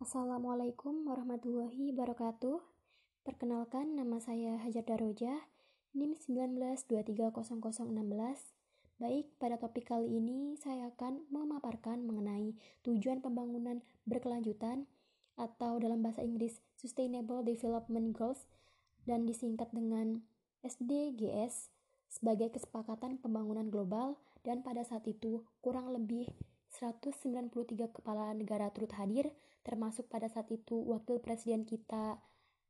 Assalamualaikum warahmatullahi wabarakatuh. Perkenalkan nama saya Hajar Daroja, NIM 1923016. Baik, pada topik kali ini saya akan memaparkan mengenai tujuan pembangunan berkelanjutan atau dalam bahasa Inggris Sustainable Development Goals dan disingkat dengan SDGs sebagai kesepakatan pembangunan global dan pada saat itu kurang lebih 193 kepala negara turut hadir, termasuk pada saat itu wakil presiden kita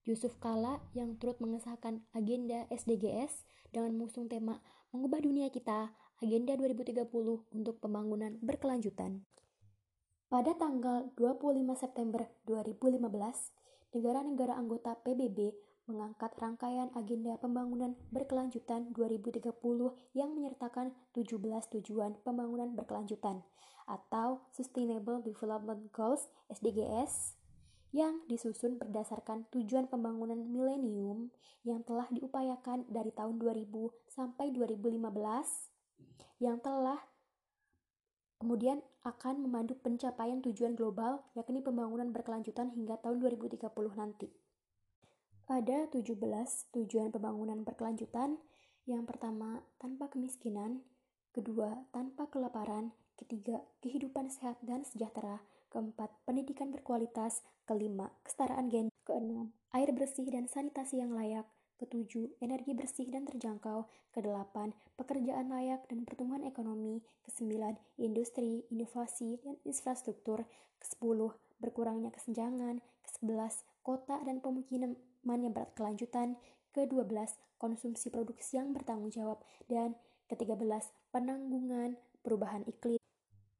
Yusuf Kala yang turut mengesahkan agenda SDGs dengan mengusung tema Mengubah Dunia Kita, Agenda 2030 untuk Pembangunan Berkelanjutan. Pada tanggal 25 September 2015, negara-negara anggota PBB mengangkat rangkaian agenda pembangunan berkelanjutan 2030 yang menyertakan 17 tujuan pembangunan berkelanjutan atau Sustainable Development Goals SDGs yang disusun berdasarkan tujuan pembangunan milenium yang telah diupayakan dari tahun 2000 sampai 2015 yang telah kemudian akan memandu pencapaian tujuan global yakni pembangunan berkelanjutan hingga tahun 2030 nanti. Ada 17 tujuan pembangunan berkelanjutan. Yang pertama, tanpa kemiskinan. Kedua, tanpa kelaparan. Ketiga, kehidupan sehat dan sejahtera. Keempat, pendidikan berkualitas. Kelima, kesetaraan gender. Keenam, air bersih dan sanitasi yang layak. Ketujuh, energi bersih dan terjangkau. Kedelapan, pekerjaan layak dan pertumbuhan ekonomi. Kesembilan, industri, inovasi, dan infrastruktur. Kesepuluh, berkurangnya kesenjangan. Kesebelas, kota dan pemukiman yang berkelanjutan, ke-12 konsumsi produksi yang bertanggung jawab, dan ke-13 penanggungan perubahan iklim,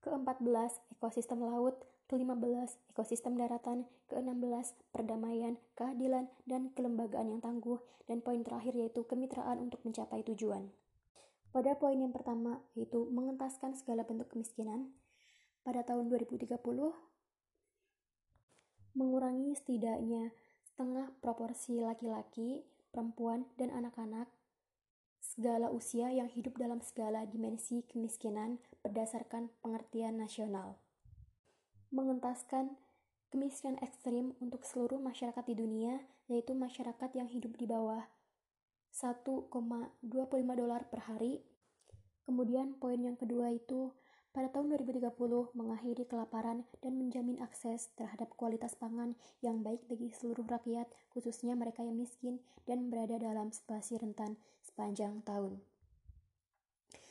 ke-14 ekosistem laut, ke-15 ekosistem daratan, ke-16 perdamaian, keadilan, dan kelembagaan yang tangguh, dan poin terakhir yaitu kemitraan untuk mencapai tujuan. Pada poin yang pertama yaitu mengentaskan segala bentuk kemiskinan, pada tahun 2030 mengurangi setidaknya setengah proporsi laki-laki, perempuan, dan anak-anak segala usia yang hidup dalam segala dimensi kemiskinan berdasarkan pengertian nasional. Mengentaskan kemiskinan ekstrim untuk seluruh masyarakat di dunia, yaitu masyarakat yang hidup di bawah 1,25 dolar per hari. Kemudian poin yang kedua itu pada tahun 2030 mengakhiri kelaparan dan menjamin akses terhadap kualitas pangan yang baik bagi seluruh rakyat, khususnya mereka yang miskin dan berada dalam situasi rentan sepanjang tahun.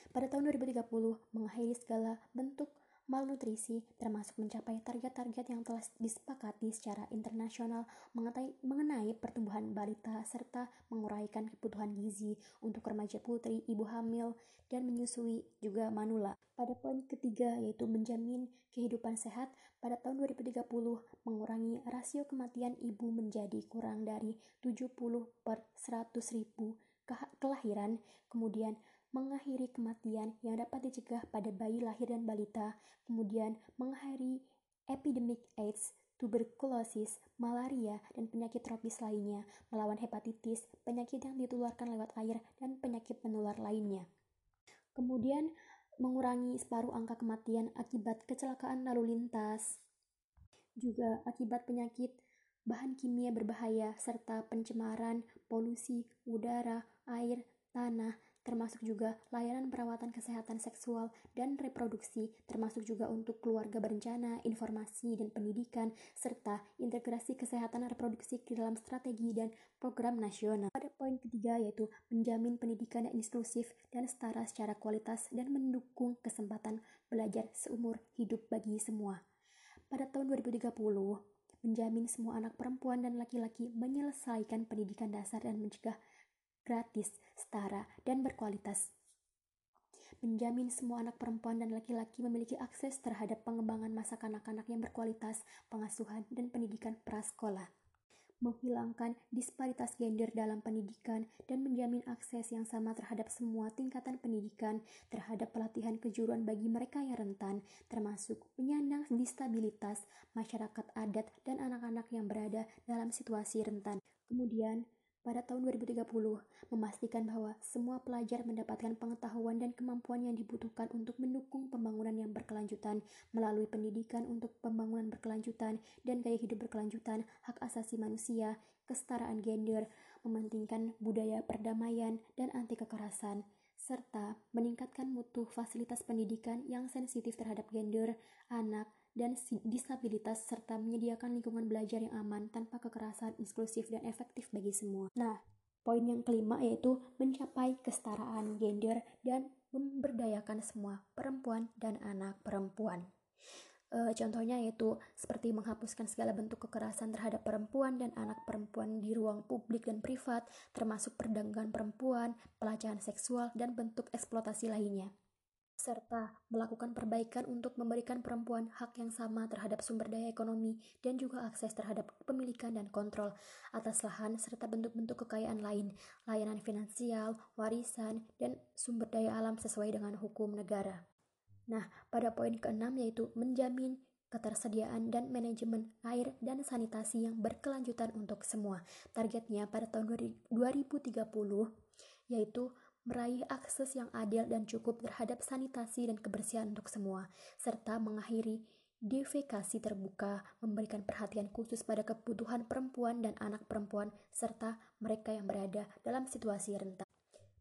Pada tahun 2030 mengakhiri segala bentuk malnutrisi termasuk mencapai target-target yang telah disepakati secara internasional mengenai, pertumbuhan balita serta menguraikan kebutuhan gizi untuk remaja putri, ibu hamil, dan menyusui juga manula. Pada poin ketiga yaitu menjamin kehidupan sehat pada tahun 2030 mengurangi rasio kematian ibu menjadi kurang dari 70 per 100 ribu kelahiran, kemudian mengakhiri kematian yang dapat dicegah pada bayi lahir dan balita, kemudian mengakhiri epidemik AIDS, tuberkulosis, malaria, dan penyakit tropis lainnya, melawan hepatitis, penyakit yang ditularkan lewat air, dan penyakit menular lainnya. Kemudian, mengurangi separuh angka kematian akibat kecelakaan lalu lintas, juga akibat penyakit bahan kimia berbahaya, serta pencemaran, polusi, udara, air, tanah, termasuk juga layanan perawatan kesehatan seksual dan reproduksi, termasuk juga untuk keluarga berencana, informasi dan pendidikan, serta integrasi kesehatan reproduksi ke dalam strategi dan program nasional. Pada poin ketiga yaitu menjamin pendidikan yang inklusif dan setara secara kualitas dan mendukung kesempatan belajar seumur hidup bagi semua. Pada tahun 2030, menjamin semua anak perempuan dan laki-laki menyelesaikan pendidikan dasar dan mencegah gratis, setara, dan berkualitas. Menjamin semua anak perempuan dan laki-laki memiliki akses terhadap pengembangan masa kanak-kanak yang berkualitas, pengasuhan, dan pendidikan prasekolah menghilangkan disparitas gender dalam pendidikan dan menjamin akses yang sama terhadap semua tingkatan pendidikan terhadap pelatihan kejuruan bagi mereka yang rentan, termasuk penyandang disabilitas, masyarakat adat, dan anak-anak yang berada dalam situasi rentan. Kemudian, pada tahun 2030 memastikan bahwa semua pelajar mendapatkan pengetahuan dan kemampuan yang dibutuhkan untuk mendukung pembangunan yang berkelanjutan melalui pendidikan untuk pembangunan berkelanjutan dan gaya hidup berkelanjutan, hak asasi manusia, kesetaraan gender, mementingkan budaya perdamaian dan anti kekerasan, serta meningkatkan mutu fasilitas pendidikan yang sensitif terhadap gender, anak, dan disabilitas serta menyediakan lingkungan belajar yang aman tanpa kekerasan, inklusif, dan efektif bagi semua. Nah, poin yang kelima yaitu mencapai kesetaraan gender dan memberdayakan semua perempuan dan anak perempuan. E, contohnya yaitu seperti menghapuskan segala bentuk kekerasan terhadap perempuan dan anak perempuan di ruang publik dan privat, termasuk perdagangan perempuan, pelecehan seksual, dan bentuk eksploitasi lainnya serta melakukan perbaikan untuk memberikan perempuan hak yang sama terhadap sumber daya ekonomi dan juga akses terhadap kepemilikan dan kontrol atas lahan serta bentuk-bentuk kekayaan lain, layanan finansial, warisan, dan sumber daya alam sesuai dengan hukum negara. Nah, pada poin keenam yaitu menjamin ketersediaan dan manajemen air dan sanitasi yang berkelanjutan untuk semua. Targetnya pada tahun 2030 yaitu meraih akses yang adil dan cukup terhadap sanitasi dan kebersihan untuk semua, serta mengakhiri defekasi terbuka, memberikan perhatian khusus pada kebutuhan perempuan dan anak perempuan, serta mereka yang berada dalam situasi rentan.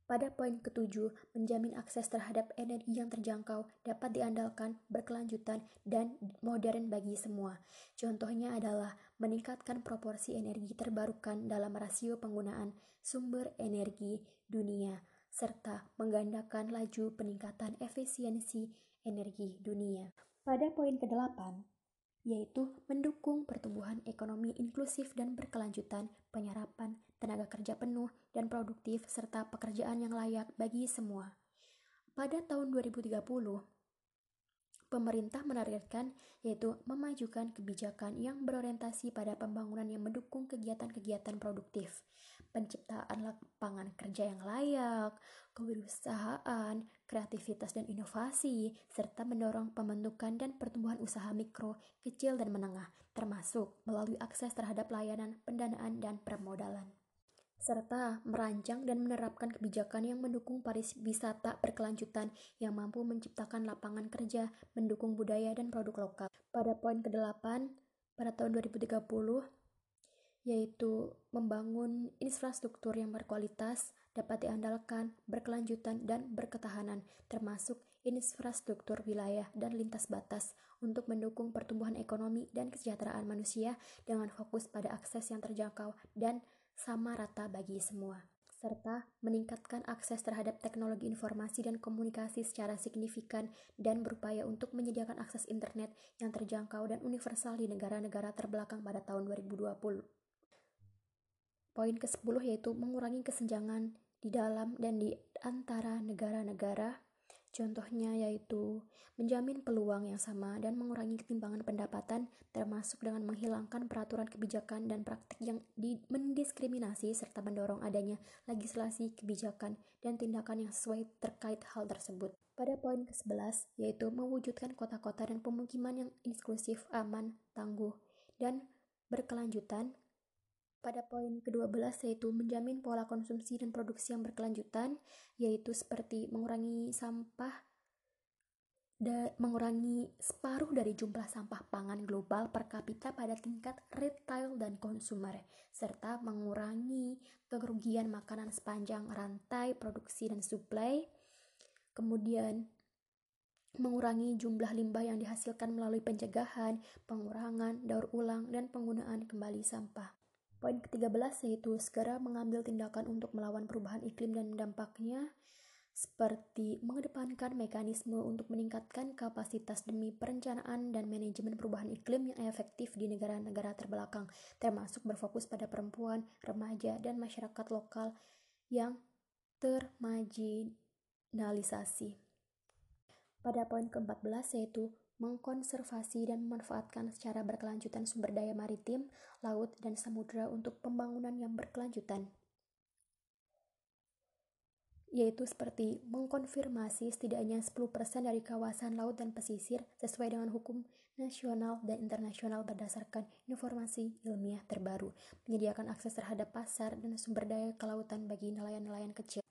Pada poin ketujuh, menjamin akses terhadap energi yang terjangkau, dapat diandalkan, berkelanjutan, dan modern bagi semua. Contohnya adalah meningkatkan proporsi energi terbarukan dalam rasio penggunaan sumber energi dunia serta menggandakan laju peningkatan efisiensi energi dunia. Pada poin ke-8, yaitu mendukung pertumbuhan ekonomi inklusif dan berkelanjutan, penyerapan tenaga kerja penuh dan produktif, serta pekerjaan yang layak bagi semua. Pada tahun 2030, pemerintah menargetkan yaitu memajukan kebijakan yang berorientasi pada pembangunan yang mendukung kegiatan-kegiatan produktif, penciptaan lapangan kerja yang layak, kewirausahaan, kreativitas dan inovasi, serta mendorong pembentukan dan pertumbuhan usaha mikro, kecil dan menengah, termasuk melalui akses terhadap layanan, pendanaan, dan permodalan serta merancang dan menerapkan kebijakan yang mendukung pariwisata berkelanjutan yang mampu menciptakan lapangan kerja, mendukung budaya dan produk lokal. Pada poin ke-8, pada tahun 2030, yaitu membangun infrastruktur yang berkualitas, dapat diandalkan, berkelanjutan, dan berketahanan, termasuk infrastruktur wilayah dan lintas batas untuk mendukung pertumbuhan ekonomi dan kesejahteraan manusia dengan fokus pada akses yang terjangkau dan sama rata bagi semua serta meningkatkan akses terhadap teknologi informasi dan komunikasi secara signifikan dan berupaya untuk menyediakan akses internet yang terjangkau dan universal di negara-negara terbelakang pada tahun 2020. Poin ke-10 yaitu mengurangi kesenjangan di dalam dan di antara negara-negara. Contohnya yaitu menjamin peluang yang sama dan mengurangi ketimpangan pendapatan termasuk dengan menghilangkan peraturan kebijakan dan praktik yang mendiskriminasi serta mendorong adanya legislasi kebijakan dan tindakan yang sesuai terkait hal tersebut. Pada poin ke-11 yaitu mewujudkan kota-kota dan pemukiman yang inklusif, aman, tangguh, dan berkelanjutan pada poin ke-12 yaitu menjamin pola konsumsi dan produksi yang berkelanjutan, yaitu seperti mengurangi sampah mengurangi separuh dari jumlah sampah pangan global per kapita pada tingkat retail dan konsumer, serta mengurangi kerugian makanan sepanjang rantai produksi dan suplai, kemudian mengurangi jumlah limbah yang dihasilkan melalui pencegahan, pengurangan, daur ulang, dan penggunaan kembali sampah. Poin ke-13 yaitu segera mengambil tindakan untuk melawan perubahan iklim dan dampaknya seperti mengedepankan mekanisme untuk meningkatkan kapasitas demi perencanaan dan manajemen perubahan iklim yang efektif di negara-negara terbelakang, termasuk berfokus pada perempuan, remaja, dan masyarakat lokal yang termarginalisasi. Pada poin ke-14 yaitu mengkonservasi dan memanfaatkan secara berkelanjutan sumber daya maritim, laut, dan samudera untuk pembangunan yang berkelanjutan. yaitu seperti mengkonfirmasi setidaknya 10% dari kawasan laut dan pesisir sesuai dengan hukum nasional dan internasional berdasarkan informasi ilmiah terbaru, menyediakan akses terhadap pasar dan sumber daya kelautan bagi nelayan-nelayan kecil.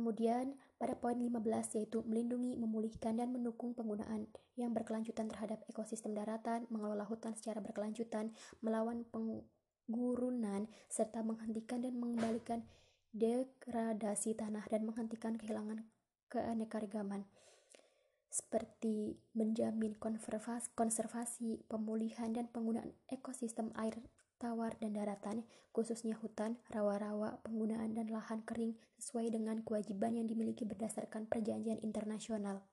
Kemudian, pada poin 15 yaitu melindungi, memulihkan, dan mendukung penggunaan yang berkelanjutan terhadap ekosistem daratan, mengelola hutan secara berkelanjutan, melawan penggurunan, serta menghentikan dan mengembalikan degradasi tanah dan menghentikan kehilangan keanekaragaman. Seperti menjamin konservasi, pemulihan, dan penggunaan ekosistem air tawar dan daratan, khususnya hutan, rawa-rawa, penggunaan dan lahan kering sesuai dengan kewajiban yang dimiliki berdasarkan perjanjian internasional.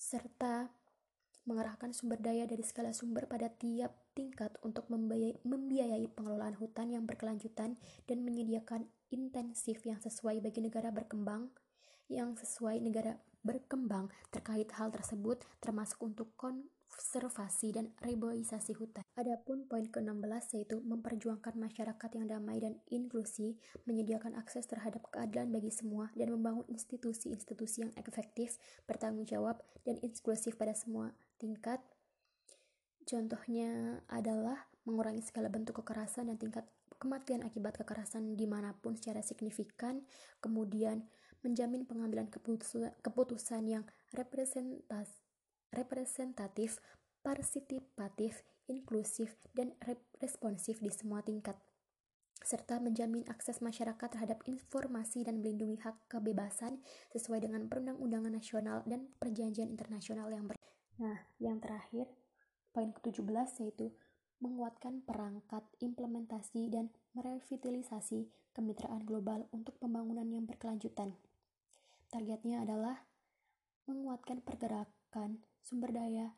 Serta mengerahkan sumber daya dari segala sumber pada tiap tingkat untuk membiayai pengelolaan hutan yang berkelanjutan dan menyediakan intensif yang sesuai bagi negara berkembang yang sesuai negara berkembang terkait hal tersebut termasuk untuk konservasi dan reboisasi hutan. Adapun poin ke-16 yaitu memperjuangkan masyarakat yang damai dan inklusi, menyediakan akses terhadap keadilan bagi semua dan membangun institusi-institusi yang efektif, bertanggung jawab dan inklusif pada semua tingkat. Contohnya adalah mengurangi segala bentuk kekerasan dan tingkat kematian akibat kekerasan di mana pun secara signifikan, kemudian menjamin pengambilan keputusan, keputusan yang representatif, partisipatif, inklusif, dan responsif di semua tingkat serta menjamin akses masyarakat terhadap informasi dan melindungi hak kebebasan sesuai dengan perundang-undangan nasional dan perjanjian internasional yang ber Nah, yang terakhir, poin ke-17 yaitu menguatkan perangkat implementasi dan merevitalisasi kemitraan global untuk pembangunan yang berkelanjutan. Targetnya adalah menguatkan pergerakan sumber daya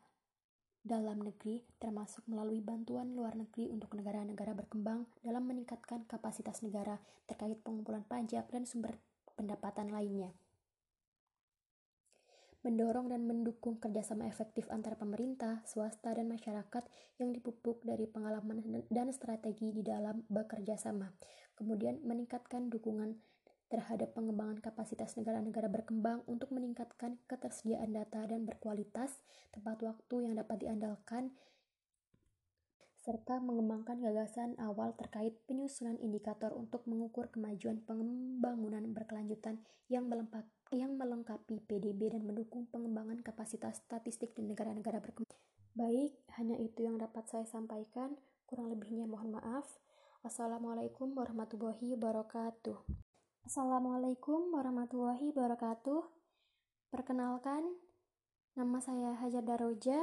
dalam negeri termasuk melalui bantuan luar negeri untuk negara-negara berkembang dalam meningkatkan kapasitas negara terkait pengumpulan pajak dan sumber pendapatan lainnya. Mendorong dan mendukung kerjasama efektif antara pemerintah, swasta, dan masyarakat yang dipupuk dari pengalaman dan strategi di dalam bekerja sama. Kemudian meningkatkan dukungan terhadap pengembangan kapasitas negara-negara berkembang untuk meningkatkan ketersediaan data dan berkualitas, tepat waktu yang dapat diandalkan, serta mengembangkan gagasan awal terkait penyusunan indikator untuk mengukur kemajuan pembangunan berkelanjutan yang melengkapi, yang melengkapi PDB dan mendukung pengembangan kapasitas statistik di negara-negara berkembang. Baik, hanya itu yang dapat saya sampaikan. Kurang lebihnya mohon maaf. Wassalamualaikum warahmatullahi wabarakatuh. Assalamualaikum warahmatullahi wabarakatuh. Perkenalkan, nama saya Hajar Daroja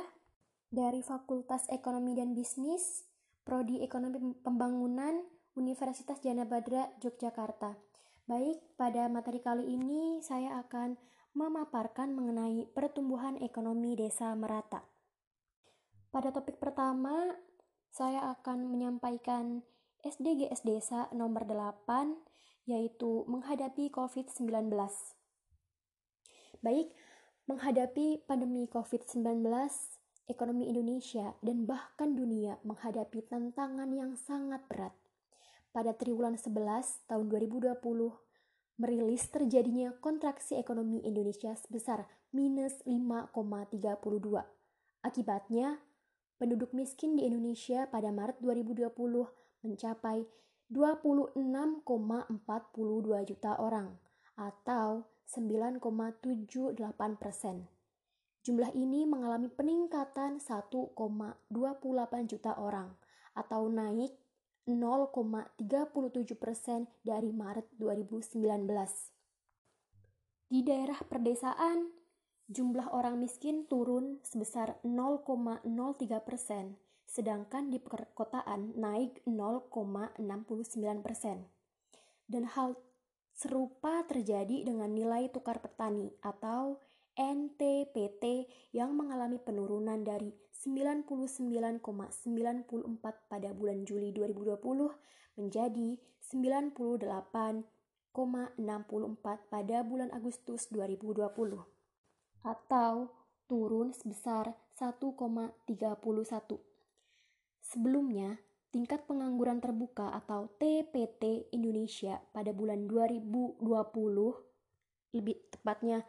dari Fakultas Ekonomi dan Bisnis, Prodi Ekonomi Pembangunan, Universitas Jana Badra, Yogyakarta. Baik, pada materi kali ini saya akan memaparkan mengenai pertumbuhan ekonomi desa merata. Pada topik pertama, saya akan menyampaikan SDGs Desa nomor 8 yaitu menghadapi COVID-19. Baik, menghadapi pandemi COVID-19, ekonomi Indonesia dan bahkan dunia menghadapi tantangan yang sangat berat. Pada triwulan 11 tahun 2020, merilis terjadinya kontraksi ekonomi Indonesia sebesar minus 5,32. Akibatnya, penduduk miskin di Indonesia pada Maret 2020 mencapai 26,42 juta orang atau 9,78 persen. Jumlah ini mengalami peningkatan 1,28 juta orang atau naik 0,37 persen dari Maret 2019. Di daerah perdesaan, jumlah orang miskin turun sebesar 0,03 persen sedangkan di perkotaan naik 0,69 persen. Dan hal serupa terjadi dengan nilai tukar petani atau NTPT yang mengalami penurunan dari 99,94 pada bulan Juli 2020 menjadi 98,64 pada bulan Agustus 2020 atau turun sebesar 1,31 Sebelumnya, tingkat pengangguran terbuka atau TPT Indonesia pada bulan 2020 lebih tepatnya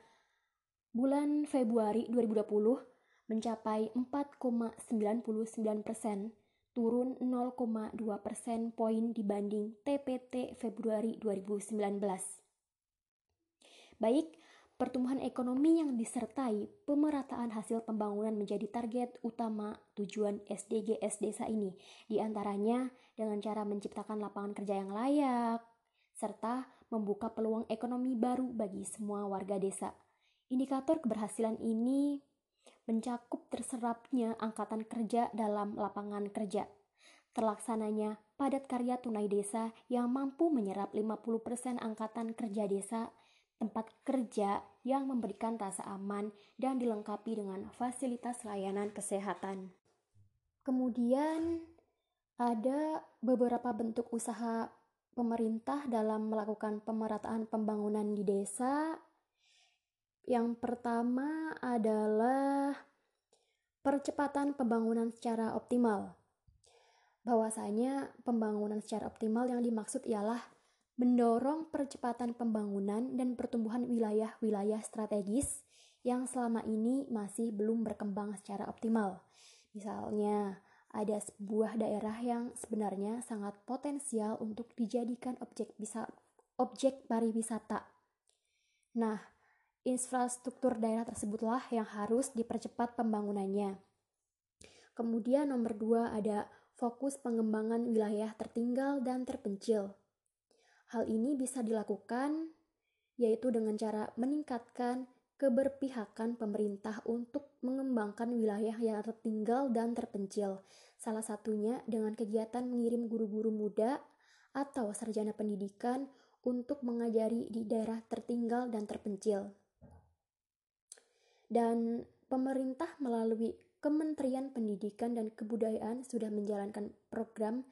bulan Februari 2020 mencapai 4,99 persen, turun 0,2 persen poin dibanding TPT Februari 2019. Baik, pertumbuhan ekonomi yang disertai pemerataan hasil pembangunan menjadi target utama tujuan SDGs desa ini, di antaranya dengan cara menciptakan lapangan kerja yang layak, serta membuka peluang ekonomi baru bagi semua warga desa. Indikator keberhasilan ini mencakup terserapnya angkatan kerja dalam lapangan kerja, terlaksananya padat karya tunai desa yang mampu menyerap 50% angkatan kerja desa, tempat kerja yang memberikan rasa aman dan dilengkapi dengan fasilitas layanan kesehatan. Kemudian ada beberapa bentuk usaha pemerintah dalam melakukan pemerataan pembangunan di desa yang pertama adalah percepatan pembangunan secara optimal. Bahwasanya pembangunan secara optimal yang dimaksud ialah mendorong percepatan pembangunan dan pertumbuhan wilayah-wilayah strategis yang selama ini masih belum berkembang secara optimal. Misalnya, ada sebuah daerah yang sebenarnya sangat potensial untuk dijadikan objek bisa objek pariwisata. Nah, infrastruktur daerah tersebutlah yang harus dipercepat pembangunannya. Kemudian nomor dua ada fokus pengembangan wilayah tertinggal dan terpencil. Hal ini bisa dilakukan yaitu dengan cara meningkatkan keberpihakan pemerintah untuk mengembangkan wilayah yang tertinggal dan terpencil. Salah satunya dengan kegiatan mengirim guru-guru muda atau sarjana pendidikan untuk mengajari di daerah tertinggal dan terpencil dan pemerintah melalui Kementerian Pendidikan dan Kebudayaan sudah menjalankan program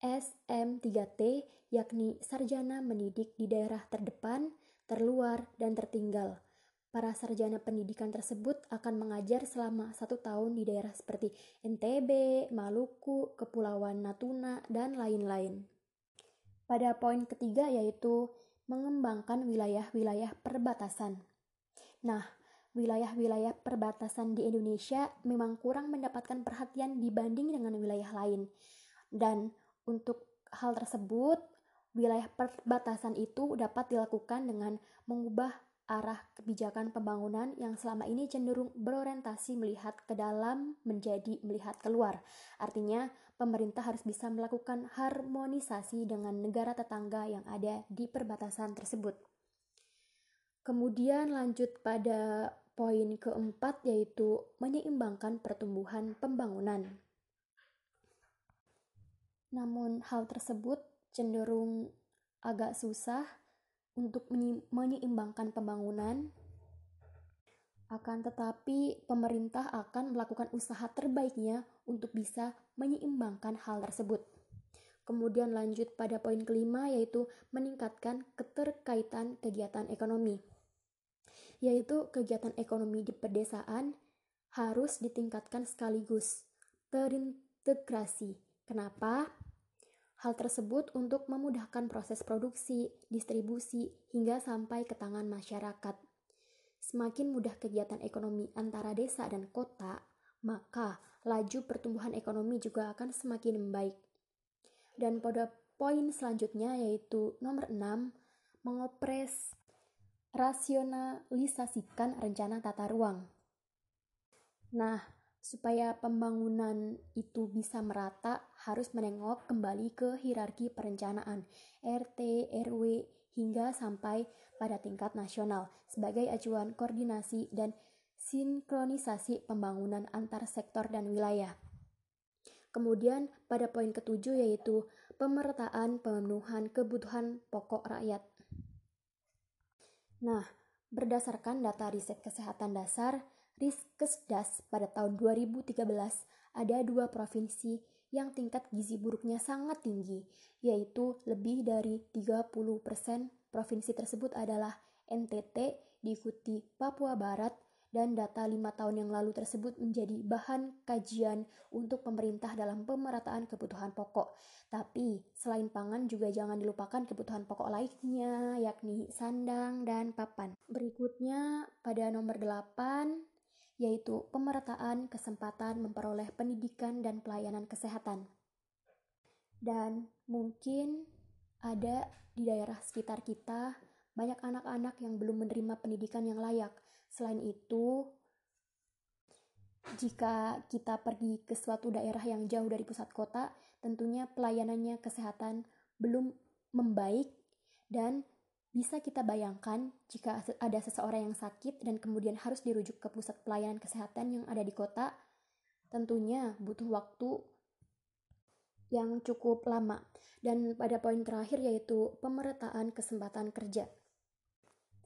SM3T yakni sarjana mendidik di daerah terdepan, terluar, dan tertinggal. Para sarjana pendidikan tersebut akan mengajar selama satu tahun di daerah seperti NTB, Maluku, Kepulauan Natuna, dan lain-lain. Pada poin ketiga yaitu mengembangkan wilayah-wilayah perbatasan. Nah, wilayah-wilayah perbatasan di Indonesia memang kurang mendapatkan perhatian dibanding dengan wilayah lain. Dan untuk hal tersebut, wilayah perbatasan itu dapat dilakukan dengan mengubah arah kebijakan pembangunan yang selama ini cenderung berorientasi melihat ke dalam menjadi melihat keluar. Artinya, pemerintah harus bisa melakukan harmonisasi dengan negara tetangga yang ada di perbatasan tersebut. Kemudian lanjut pada Poin keempat yaitu menyeimbangkan pertumbuhan pembangunan. Namun hal tersebut cenderung agak susah untuk menyeimbangkan pembangunan. Akan tetapi pemerintah akan melakukan usaha terbaiknya untuk bisa menyeimbangkan hal tersebut. Kemudian lanjut pada poin kelima yaitu meningkatkan keterkaitan kegiatan ekonomi yaitu kegiatan ekonomi di pedesaan harus ditingkatkan sekaligus terintegrasi. Kenapa? Hal tersebut untuk memudahkan proses produksi, distribusi, hingga sampai ke tangan masyarakat. Semakin mudah kegiatan ekonomi antara desa dan kota, maka laju pertumbuhan ekonomi juga akan semakin membaik. Dan pada poin selanjutnya yaitu nomor 6, mengopres rasionalisasikan rencana tata ruang. Nah, supaya pembangunan itu bisa merata, harus menengok kembali ke hierarki perencanaan RT, RW, hingga sampai pada tingkat nasional sebagai acuan koordinasi dan sinkronisasi pembangunan antar sektor dan wilayah. Kemudian pada poin ketujuh yaitu pemerataan pemenuhan kebutuhan pokok rakyat. Nah, berdasarkan data riset kesehatan dasar, Riskesdas pada tahun 2013 ada dua provinsi yang tingkat gizi buruknya sangat tinggi, yaitu lebih dari 30% provinsi tersebut adalah NTT, diikuti Papua Barat, dan data lima tahun yang lalu tersebut menjadi bahan kajian untuk pemerintah dalam pemerataan kebutuhan pokok. Tapi selain pangan juga jangan dilupakan kebutuhan pokok lainnya yakni sandang dan papan. Berikutnya pada nomor 8 yaitu pemerataan kesempatan memperoleh pendidikan dan pelayanan kesehatan. Dan mungkin ada di daerah sekitar kita banyak anak-anak yang belum menerima pendidikan yang layak Selain itu, jika kita pergi ke suatu daerah yang jauh dari pusat kota, tentunya pelayanannya kesehatan belum membaik dan bisa kita bayangkan jika ada seseorang yang sakit dan kemudian harus dirujuk ke pusat pelayanan kesehatan yang ada di kota, tentunya butuh waktu yang cukup lama. Dan pada poin terakhir yaitu pemerataan kesempatan kerja.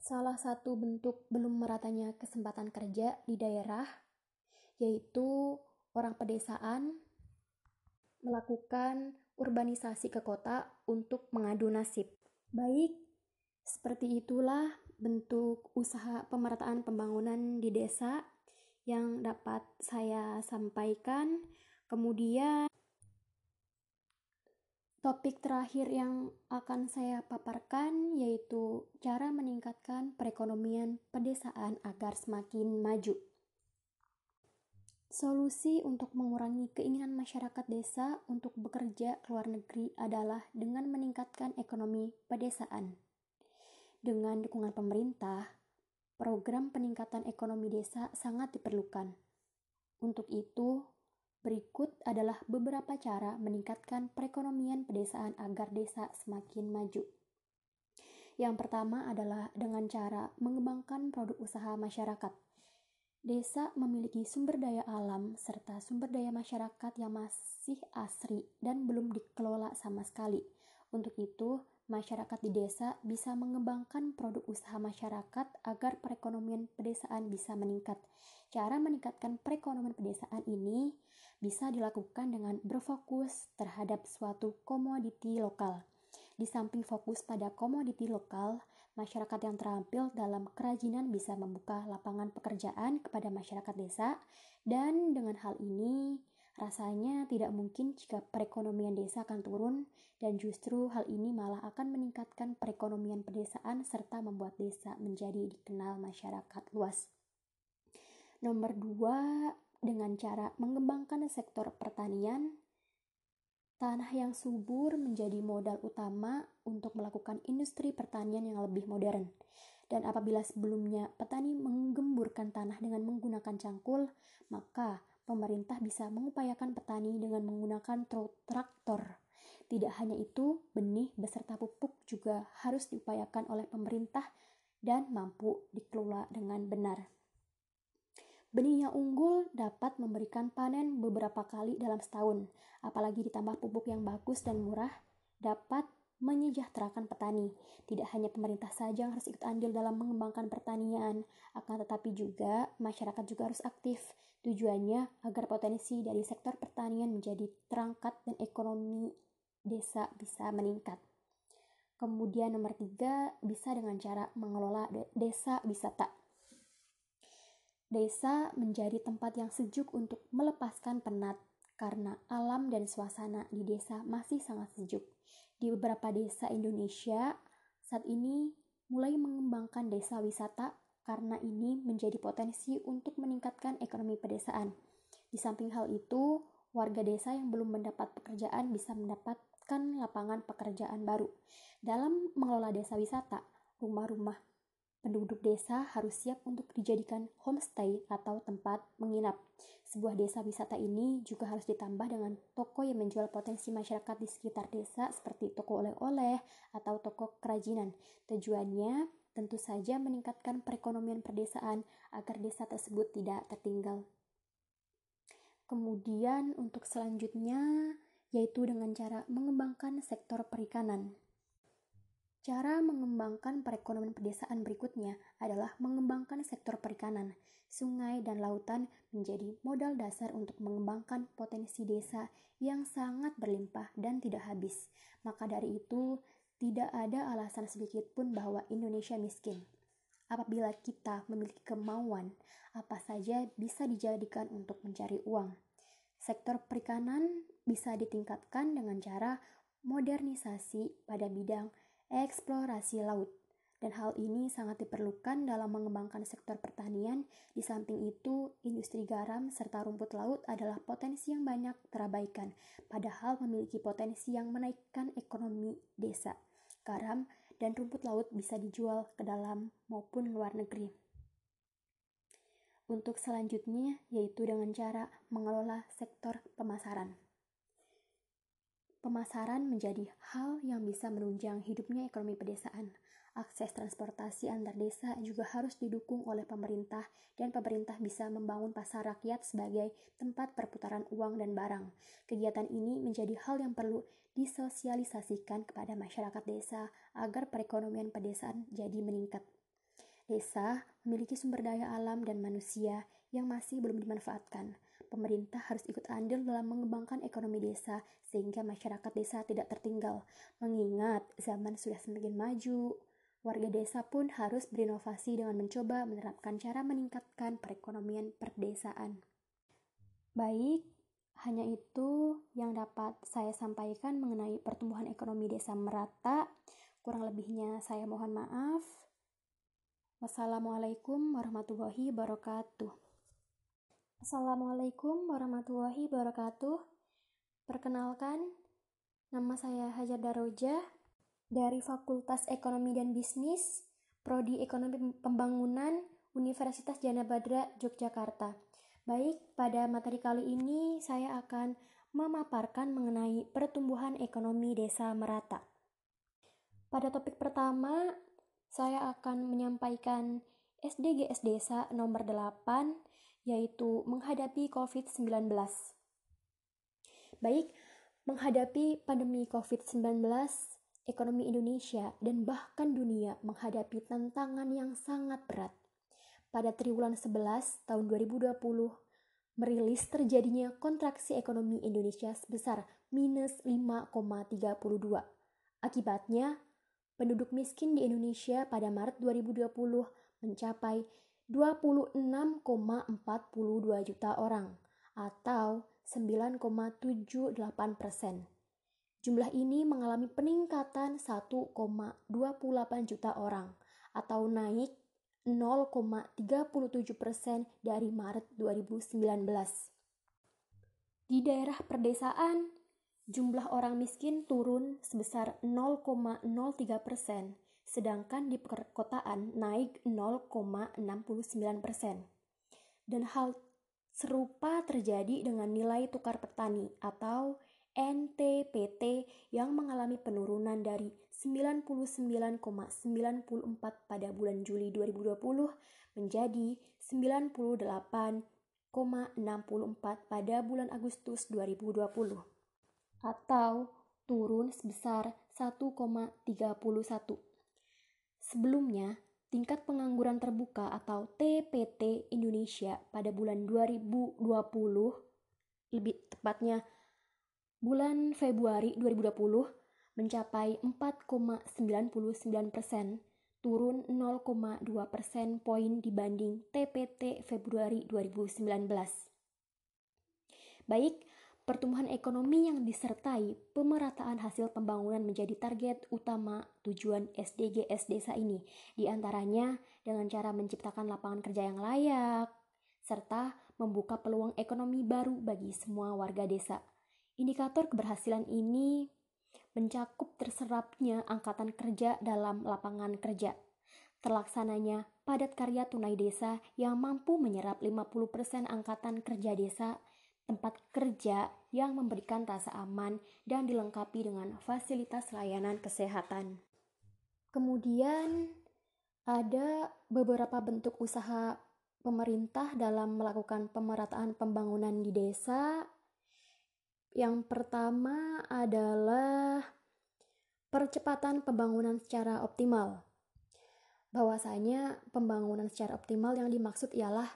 Salah satu bentuk belum meratanya kesempatan kerja di daerah yaitu orang pedesaan melakukan urbanisasi ke kota untuk mengadu nasib. Baik, seperti itulah bentuk usaha pemerataan pembangunan di desa yang dapat saya sampaikan. Kemudian Topik terakhir yang akan saya paparkan yaitu cara meningkatkan perekonomian pedesaan agar semakin maju. Solusi untuk mengurangi keinginan masyarakat desa untuk bekerja ke luar negeri adalah dengan meningkatkan ekonomi pedesaan. Dengan dukungan pemerintah, program peningkatan ekonomi desa sangat diperlukan. Untuk itu, Berikut adalah beberapa cara meningkatkan perekonomian pedesaan agar desa semakin maju. Yang pertama adalah dengan cara mengembangkan produk usaha masyarakat. Desa memiliki sumber daya alam serta sumber daya masyarakat yang masih asri dan belum dikelola sama sekali. Untuk itu, masyarakat di desa bisa mengembangkan produk usaha masyarakat agar perekonomian pedesaan bisa meningkat. Cara meningkatkan perekonomian pedesaan ini bisa dilakukan dengan berfokus terhadap suatu komoditi lokal. Di samping fokus pada komoditi lokal, masyarakat yang terampil dalam kerajinan bisa membuka lapangan pekerjaan kepada masyarakat desa, dan dengan hal ini Rasanya tidak mungkin jika perekonomian desa akan turun dan justru hal ini malah akan meningkatkan perekonomian pedesaan serta membuat desa menjadi dikenal masyarakat luas. Nomor dua, dengan cara mengembangkan sektor pertanian, tanah yang subur menjadi modal utama untuk melakukan industri pertanian yang lebih modern. Dan apabila sebelumnya petani menggemburkan tanah dengan menggunakan cangkul, maka pemerintah bisa mengupayakan petani dengan menggunakan traktor. Tidak hanya itu, benih beserta pupuk juga harus diupayakan oleh pemerintah dan mampu dikelola dengan benar. Benih yang unggul dapat memberikan panen beberapa kali dalam setahun, apalagi ditambah pupuk yang bagus dan murah, dapat menyejahterakan petani. Tidak hanya pemerintah saja yang harus ikut andil dalam mengembangkan pertanian, akan tetapi juga masyarakat juga harus aktif Tujuannya agar potensi dari sektor pertanian menjadi terangkat dan ekonomi desa bisa meningkat. Kemudian nomor tiga, bisa dengan cara mengelola desa wisata. Desa menjadi tempat yang sejuk untuk melepaskan penat karena alam dan suasana di desa masih sangat sejuk. Di beberapa desa Indonesia saat ini mulai mengembangkan desa wisata karena ini menjadi potensi untuk meningkatkan ekonomi pedesaan. Di samping hal itu, warga desa yang belum mendapat pekerjaan bisa mendapatkan lapangan pekerjaan baru. Dalam mengelola desa wisata, rumah-rumah penduduk desa harus siap untuk dijadikan homestay atau tempat menginap. Sebuah desa wisata ini juga harus ditambah dengan toko yang menjual potensi masyarakat di sekitar desa seperti toko oleh-oleh atau toko kerajinan. Tujuannya tentu saja meningkatkan perekonomian perdesaan agar desa tersebut tidak tertinggal. Kemudian untuk selanjutnya yaitu dengan cara mengembangkan sektor perikanan. Cara mengembangkan perekonomian pedesaan berikutnya adalah mengembangkan sektor perikanan. Sungai dan lautan menjadi modal dasar untuk mengembangkan potensi desa yang sangat berlimpah dan tidak habis. Maka dari itu, tidak ada alasan sedikit pun bahwa Indonesia miskin. Apabila kita memiliki kemauan, apa saja bisa dijadikan untuk mencari uang. Sektor perikanan bisa ditingkatkan dengan cara modernisasi pada bidang eksplorasi laut dan hal ini sangat diperlukan dalam mengembangkan sektor pertanian. Di samping itu, industri garam serta rumput laut adalah potensi yang banyak terabaikan, padahal memiliki potensi yang menaikkan ekonomi desa. Garam dan rumput laut bisa dijual ke dalam maupun luar negeri. Untuk selanjutnya, yaitu dengan cara mengelola sektor pemasaran. Pemasaran menjadi hal yang bisa menunjang hidupnya ekonomi pedesaan Akses transportasi antar desa juga harus didukung oleh pemerintah dan pemerintah bisa membangun pasar rakyat sebagai tempat perputaran uang dan barang. Kegiatan ini menjadi hal yang perlu disosialisasikan kepada masyarakat desa agar perekonomian pedesaan jadi meningkat. Desa memiliki sumber daya alam dan manusia yang masih belum dimanfaatkan. Pemerintah harus ikut andil dalam mengembangkan ekonomi desa sehingga masyarakat desa tidak tertinggal. Mengingat zaman sudah semakin maju, Warga desa pun harus berinovasi dengan mencoba menerapkan cara meningkatkan perekonomian perdesaan. Baik, hanya itu yang dapat saya sampaikan mengenai pertumbuhan ekonomi desa merata. Kurang lebihnya saya mohon maaf. Wassalamualaikum warahmatullahi wabarakatuh. Assalamualaikum warahmatullahi wabarakatuh. Perkenalkan, nama saya Hajar Daroja dari Fakultas Ekonomi dan Bisnis, Prodi Ekonomi Pembangunan, Universitas Jana Badra, Yogyakarta. Baik, pada materi kali ini saya akan memaparkan mengenai pertumbuhan ekonomi desa merata. Pada topik pertama, saya akan menyampaikan SDGs Desa nomor 8, yaitu menghadapi COVID-19. Baik, menghadapi pandemi COVID-19, ekonomi Indonesia dan bahkan dunia menghadapi tantangan yang sangat berat. Pada triwulan 11 tahun 2020, merilis terjadinya kontraksi ekonomi Indonesia sebesar minus 5,32. Akibatnya, penduduk miskin di Indonesia pada Maret 2020 mencapai 26,42 juta orang atau 9,78 persen. Jumlah ini mengalami peningkatan 1,28 juta orang atau naik 0,37 persen dari Maret 2019. Di daerah perdesaan, jumlah orang miskin turun sebesar 0,03 persen, sedangkan di perkotaan naik 0,69 persen. Dan hal serupa terjadi dengan nilai tukar petani atau NTPT yang mengalami penurunan dari 99,94 pada bulan Juli 2020 menjadi 98,64 pada bulan Agustus 2020 atau turun sebesar 1,31. Sebelumnya, tingkat pengangguran terbuka atau TPT Indonesia pada bulan 2020 lebih tepatnya bulan Februari 2020 mencapai 4,99 persen, turun 0,2 persen poin dibanding TPT Februari 2019. Baik, pertumbuhan ekonomi yang disertai pemerataan hasil pembangunan menjadi target utama tujuan SDGs desa ini, di antaranya dengan cara menciptakan lapangan kerja yang layak, serta membuka peluang ekonomi baru bagi semua warga desa. Indikator keberhasilan ini mencakup terserapnya angkatan kerja dalam lapangan kerja, terlaksananya padat karya tunai desa yang mampu menyerap 50% angkatan kerja desa, tempat kerja yang memberikan rasa aman dan dilengkapi dengan fasilitas layanan kesehatan. Kemudian ada beberapa bentuk usaha pemerintah dalam melakukan pemerataan pembangunan di desa yang pertama adalah percepatan pembangunan secara optimal. Bahwasanya pembangunan secara optimal yang dimaksud ialah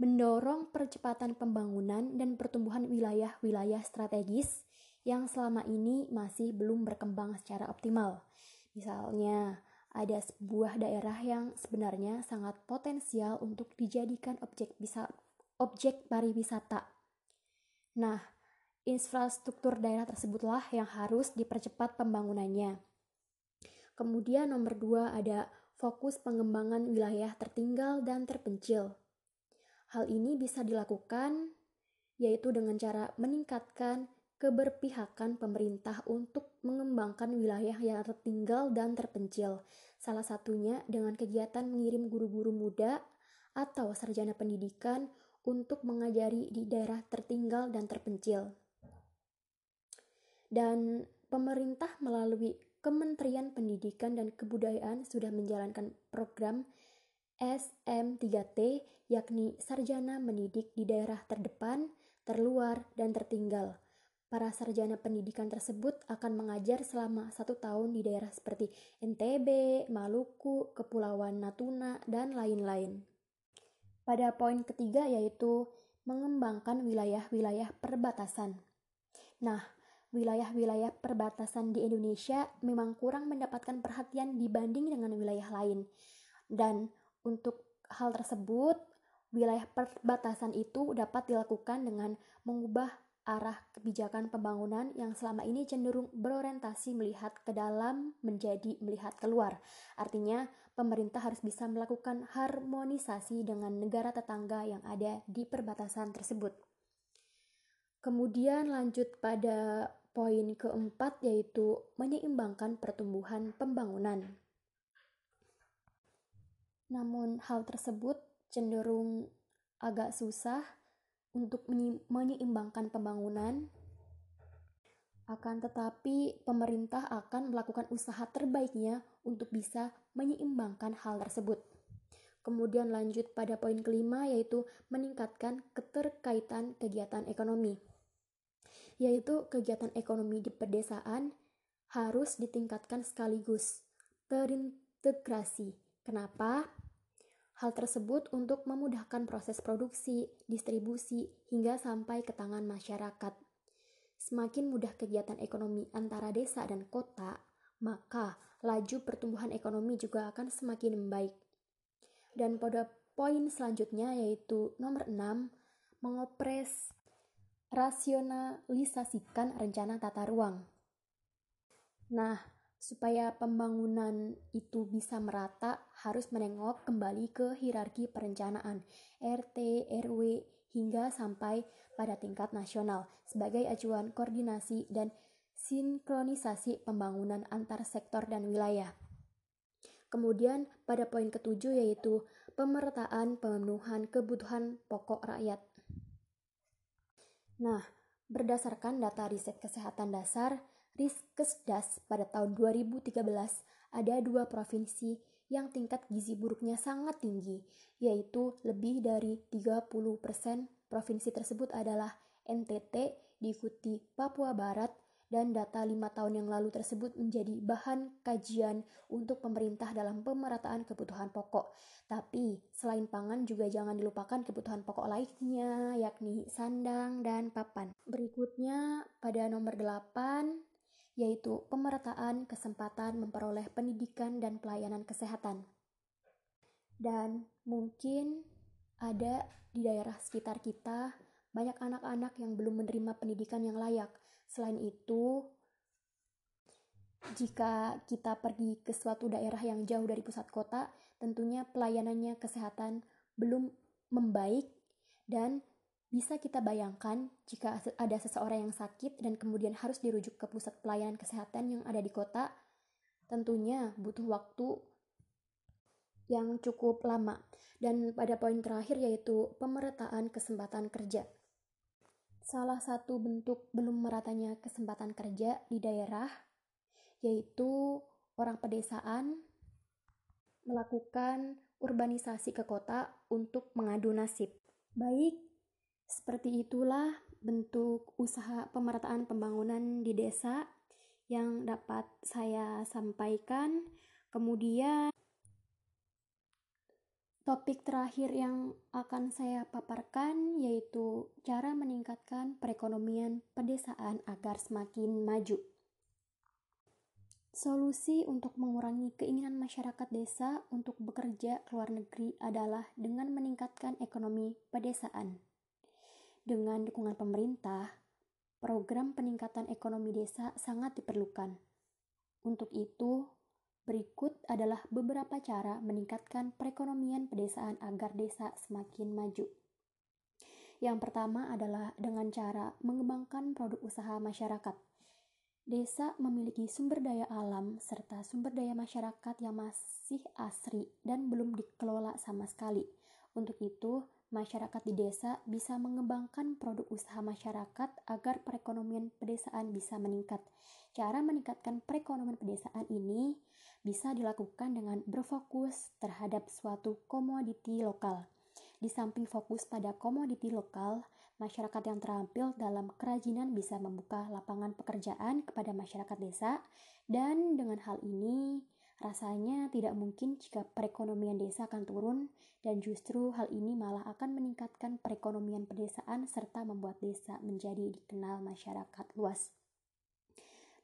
mendorong percepatan pembangunan dan pertumbuhan wilayah-wilayah strategis yang selama ini masih belum berkembang secara optimal. Misalnya, ada sebuah daerah yang sebenarnya sangat potensial untuk dijadikan objek bisa objek pariwisata. Nah, infrastruktur daerah tersebutlah yang harus dipercepat pembangunannya. Kemudian nomor dua ada fokus pengembangan wilayah tertinggal dan terpencil. Hal ini bisa dilakukan yaitu dengan cara meningkatkan keberpihakan pemerintah untuk mengembangkan wilayah yang tertinggal dan terpencil. Salah satunya dengan kegiatan mengirim guru-guru muda atau sarjana pendidikan untuk mengajari di daerah tertinggal dan terpencil. Dan pemerintah melalui Kementerian Pendidikan dan Kebudayaan sudah menjalankan program SM3T yakni sarjana mendidik di daerah terdepan, terluar, dan tertinggal Para sarjana pendidikan tersebut akan mengajar selama satu tahun di daerah seperti NTB, Maluku, Kepulauan Natuna, dan lain-lain. Pada poin ketiga yaitu mengembangkan wilayah-wilayah perbatasan. Nah, wilayah-wilayah perbatasan di Indonesia memang kurang mendapatkan perhatian dibanding dengan wilayah lain. Dan untuk hal tersebut, wilayah perbatasan itu dapat dilakukan dengan mengubah arah kebijakan pembangunan yang selama ini cenderung berorientasi melihat ke dalam menjadi melihat keluar. Artinya, pemerintah harus bisa melakukan harmonisasi dengan negara tetangga yang ada di perbatasan tersebut. Kemudian lanjut pada poin keempat yaitu menyeimbangkan pertumbuhan pembangunan. Namun hal tersebut cenderung agak susah untuk menyeimbangkan pembangunan. Akan tetapi, pemerintah akan melakukan usaha terbaiknya untuk bisa menyeimbangkan hal tersebut. Kemudian lanjut pada poin kelima yaitu meningkatkan keterkaitan kegiatan ekonomi. Yaitu kegiatan ekonomi di pedesaan harus ditingkatkan sekaligus terintegrasi. Kenapa? Hal tersebut untuk memudahkan proses produksi, distribusi, hingga sampai ke tangan masyarakat. Semakin mudah kegiatan ekonomi antara desa dan kota, maka laju pertumbuhan ekonomi juga akan semakin membaik. Dan pada poin selanjutnya yaitu nomor 6, mengopres rasionalisasikan rencana tata ruang. Nah, Supaya pembangunan itu bisa merata, harus menengok kembali ke hierarki perencanaan RT, RW, hingga sampai pada tingkat nasional sebagai acuan koordinasi dan sinkronisasi pembangunan antar sektor dan wilayah. Kemudian pada poin ketujuh yaitu pemerataan pemenuhan kebutuhan pokok rakyat. Nah, berdasarkan data riset kesehatan dasar, Riskesdas pada tahun 2013 ada dua provinsi yang tingkat gizi buruknya sangat tinggi, yaitu lebih dari 30% provinsi tersebut adalah NTT, diikuti Papua Barat, dan data lima tahun yang lalu tersebut menjadi bahan kajian untuk pemerintah dalam pemerataan kebutuhan pokok. Tapi selain pangan juga jangan dilupakan kebutuhan pokok lainnya yakni sandang dan papan. Berikutnya pada nomor 8 yaitu pemerataan kesempatan memperoleh pendidikan dan pelayanan kesehatan. Dan mungkin ada di daerah sekitar kita banyak anak-anak yang belum menerima pendidikan yang layak. Selain itu, jika kita pergi ke suatu daerah yang jauh dari pusat kota, tentunya pelayanannya kesehatan belum membaik dan bisa kita bayangkan jika ada seseorang yang sakit dan kemudian harus dirujuk ke pusat pelayanan kesehatan yang ada di kota, tentunya butuh waktu yang cukup lama. Dan pada poin terakhir yaitu pemerataan kesempatan kerja. Salah satu bentuk belum meratanya kesempatan kerja di daerah yaitu orang pedesaan melakukan urbanisasi ke kota untuk mengadu nasib. Baik, seperti itulah bentuk usaha pemerataan pembangunan di desa yang dapat saya sampaikan. Kemudian topik terakhir yang akan saya paparkan yaitu cara meningkatkan perekonomian pedesaan agar semakin maju. Solusi untuk mengurangi keinginan masyarakat desa untuk bekerja ke luar negeri adalah dengan meningkatkan ekonomi pedesaan. Dengan dukungan pemerintah, program peningkatan ekonomi desa sangat diperlukan. Untuk itu, berikut adalah beberapa cara meningkatkan perekonomian pedesaan agar desa semakin maju. Yang pertama adalah dengan cara mengembangkan produk usaha masyarakat. Desa memiliki sumber daya alam serta sumber daya masyarakat yang masih asri dan belum dikelola sama sekali. Untuk itu, masyarakat di desa bisa mengembangkan produk usaha masyarakat agar perekonomian pedesaan bisa meningkat. Cara meningkatkan perekonomian pedesaan ini bisa dilakukan dengan berfokus terhadap suatu komoditi lokal. Di samping fokus pada komoditi lokal, masyarakat yang terampil dalam kerajinan bisa membuka lapangan pekerjaan kepada masyarakat desa dan dengan hal ini rasanya tidak mungkin jika perekonomian desa akan turun dan justru hal ini malah akan meningkatkan perekonomian pedesaan serta membuat desa menjadi dikenal masyarakat luas.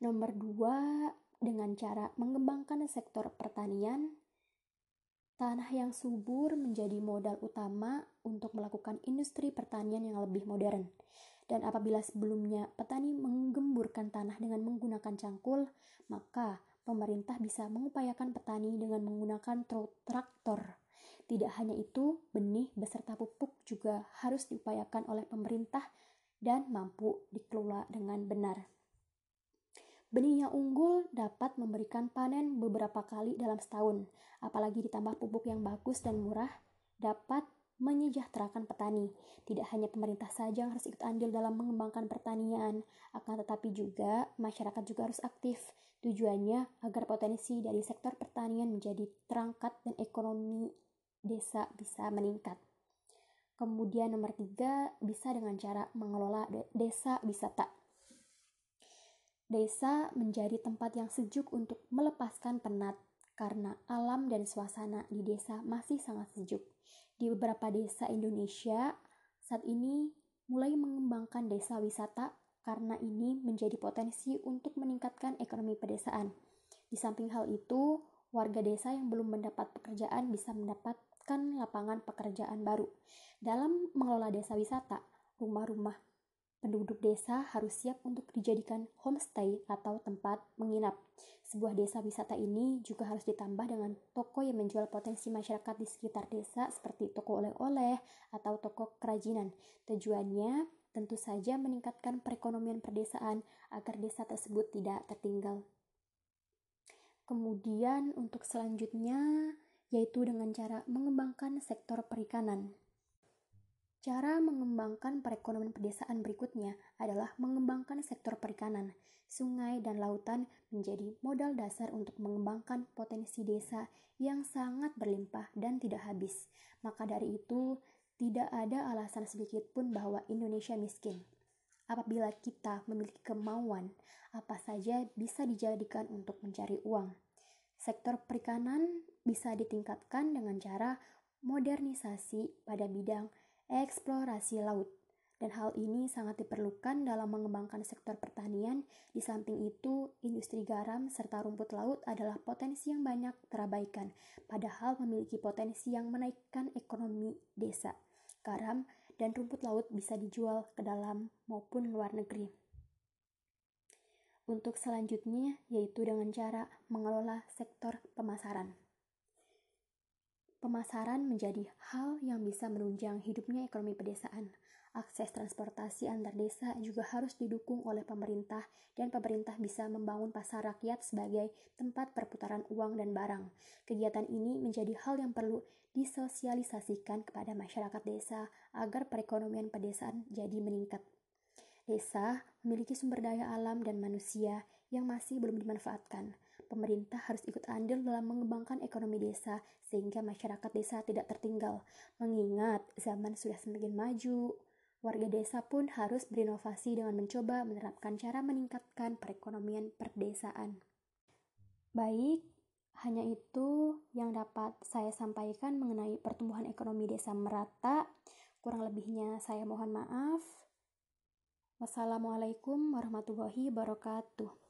Nomor dua, dengan cara mengembangkan sektor pertanian, Tanah yang subur menjadi modal utama untuk melakukan industri pertanian yang lebih modern. Dan apabila sebelumnya petani menggemburkan tanah dengan menggunakan cangkul, maka pemerintah bisa mengupayakan petani dengan menggunakan traktor. Tidak hanya itu, benih beserta pupuk juga harus diupayakan oleh pemerintah dan mampu dikelola dengan benar. Benih yang unggul dapat memberikan panen beberapa kali dalam setahun, apalagi ditambah pupuk yang bagus dan murah, dapat menyejahterakan petani. Tidak hanya pemerintah saja yang harus ikut andil dalam mengembangkan pertanian, akan tetapi juga masyarakat juga harus aktif. Tujuannya agar potensi dari sektor pertanian menjadi terangkat dan ekonomi desa bisa meningkat. Kemudian nomor tiga, bisa dengan cara mengelola desa wisata. Desa menjadi tempat yang sejuk untuk melepaskan penat karena alam dan suasana di desa masih sangat sejuk. Di beberapa desa Indonesia saat ini mulai mengembangkan desa wisata karena ini menjadi potensi untuk meningkatkan ekonomi pedesaan. Di samping hal itu, warga desa yang belum mendapat pekerjaan bisa mendapatkan lapangan pekerjaan baru. Dalam mengelola desa wisata, rumah-rumah penduduk desa harus siap untuk dijadikan homestay atau tempat menginap. Sebuah desa wisata ini juga harus ditambah dengan toko yang menjual potensi masyarakat di sekitar desa seperti toko oleh-oleh atau toko kerajinan. Tujuannya tentu saja meningkatkan perekonomian perdesaan agar desa tersebut tidak tertinggal. Kemudian untuk selanjutnya yaitu dengan cara mengembangkan sektor perikanan. Cara mengembangkan perekonomian pedesaan berikutnya adalah mengembangkan sektor perikanan. Sungai dan lautan menjadi modal dasar untuk mengembangkan potensi desa yang sangat berlimpah dan tidak habis. Maka dari itu, tidak ada alasan sedikit pun bahwa Indonesia miskin. Apabila kita memiliki kemauan, apa saja bisa dijadikan untuk mencari uang. Sektor perikanan bisa ditingkatkan dengan cara modernisasi pada bidang eksplorasi laut. Dan hal ini sangat diperlukan dalam mengembangkan sektor pertanian. Di samping itu, industri garam serta rumput laut adalah potensi yang banyak terabaikan, padahal memiliki potensi yang menaikkan ekonomi desa. Garam dan rumput laut bisa dijual ke dalam maupun luar negeri. Untuk selanjutnya, yaitu dengan cara mengelola sektor pemasaran. Pemasaran menjadi hal yang bisa menunjang hidupnya ekonomi pedesaan. Akses transportasi antar desa juga harus didukung oleh pemerintah dan pemerintah bisa membangun pasar rakyat sebagai tempat perputaran uang dan barang. Kegiatan ini menjadi hal yang perlu disosialisasikan kepada masyarakat desa agar perekonomian pedesaan jadi meningkat. Desa memiliki sumber daya alam dan manusia yang masih belum dimanfaatkan pemerintah harus ikut andil dalam mengembangkan ekonomi desa sehingga masyarakat desa tidak tertinggal. Mengingat zaman sudah semakin maju, warga desa pun harus berinovasi dengan mencoba menerapkan cara meningkatkan perekonomian perdesaan. Baik, hanya itu yang dapat saya sampaikan mengenai pertumbuhan ekonomi desa merata. Kurang lebihnya saya mohon maaf. Wassalamualaikum warahmatullahi wabarakatuh.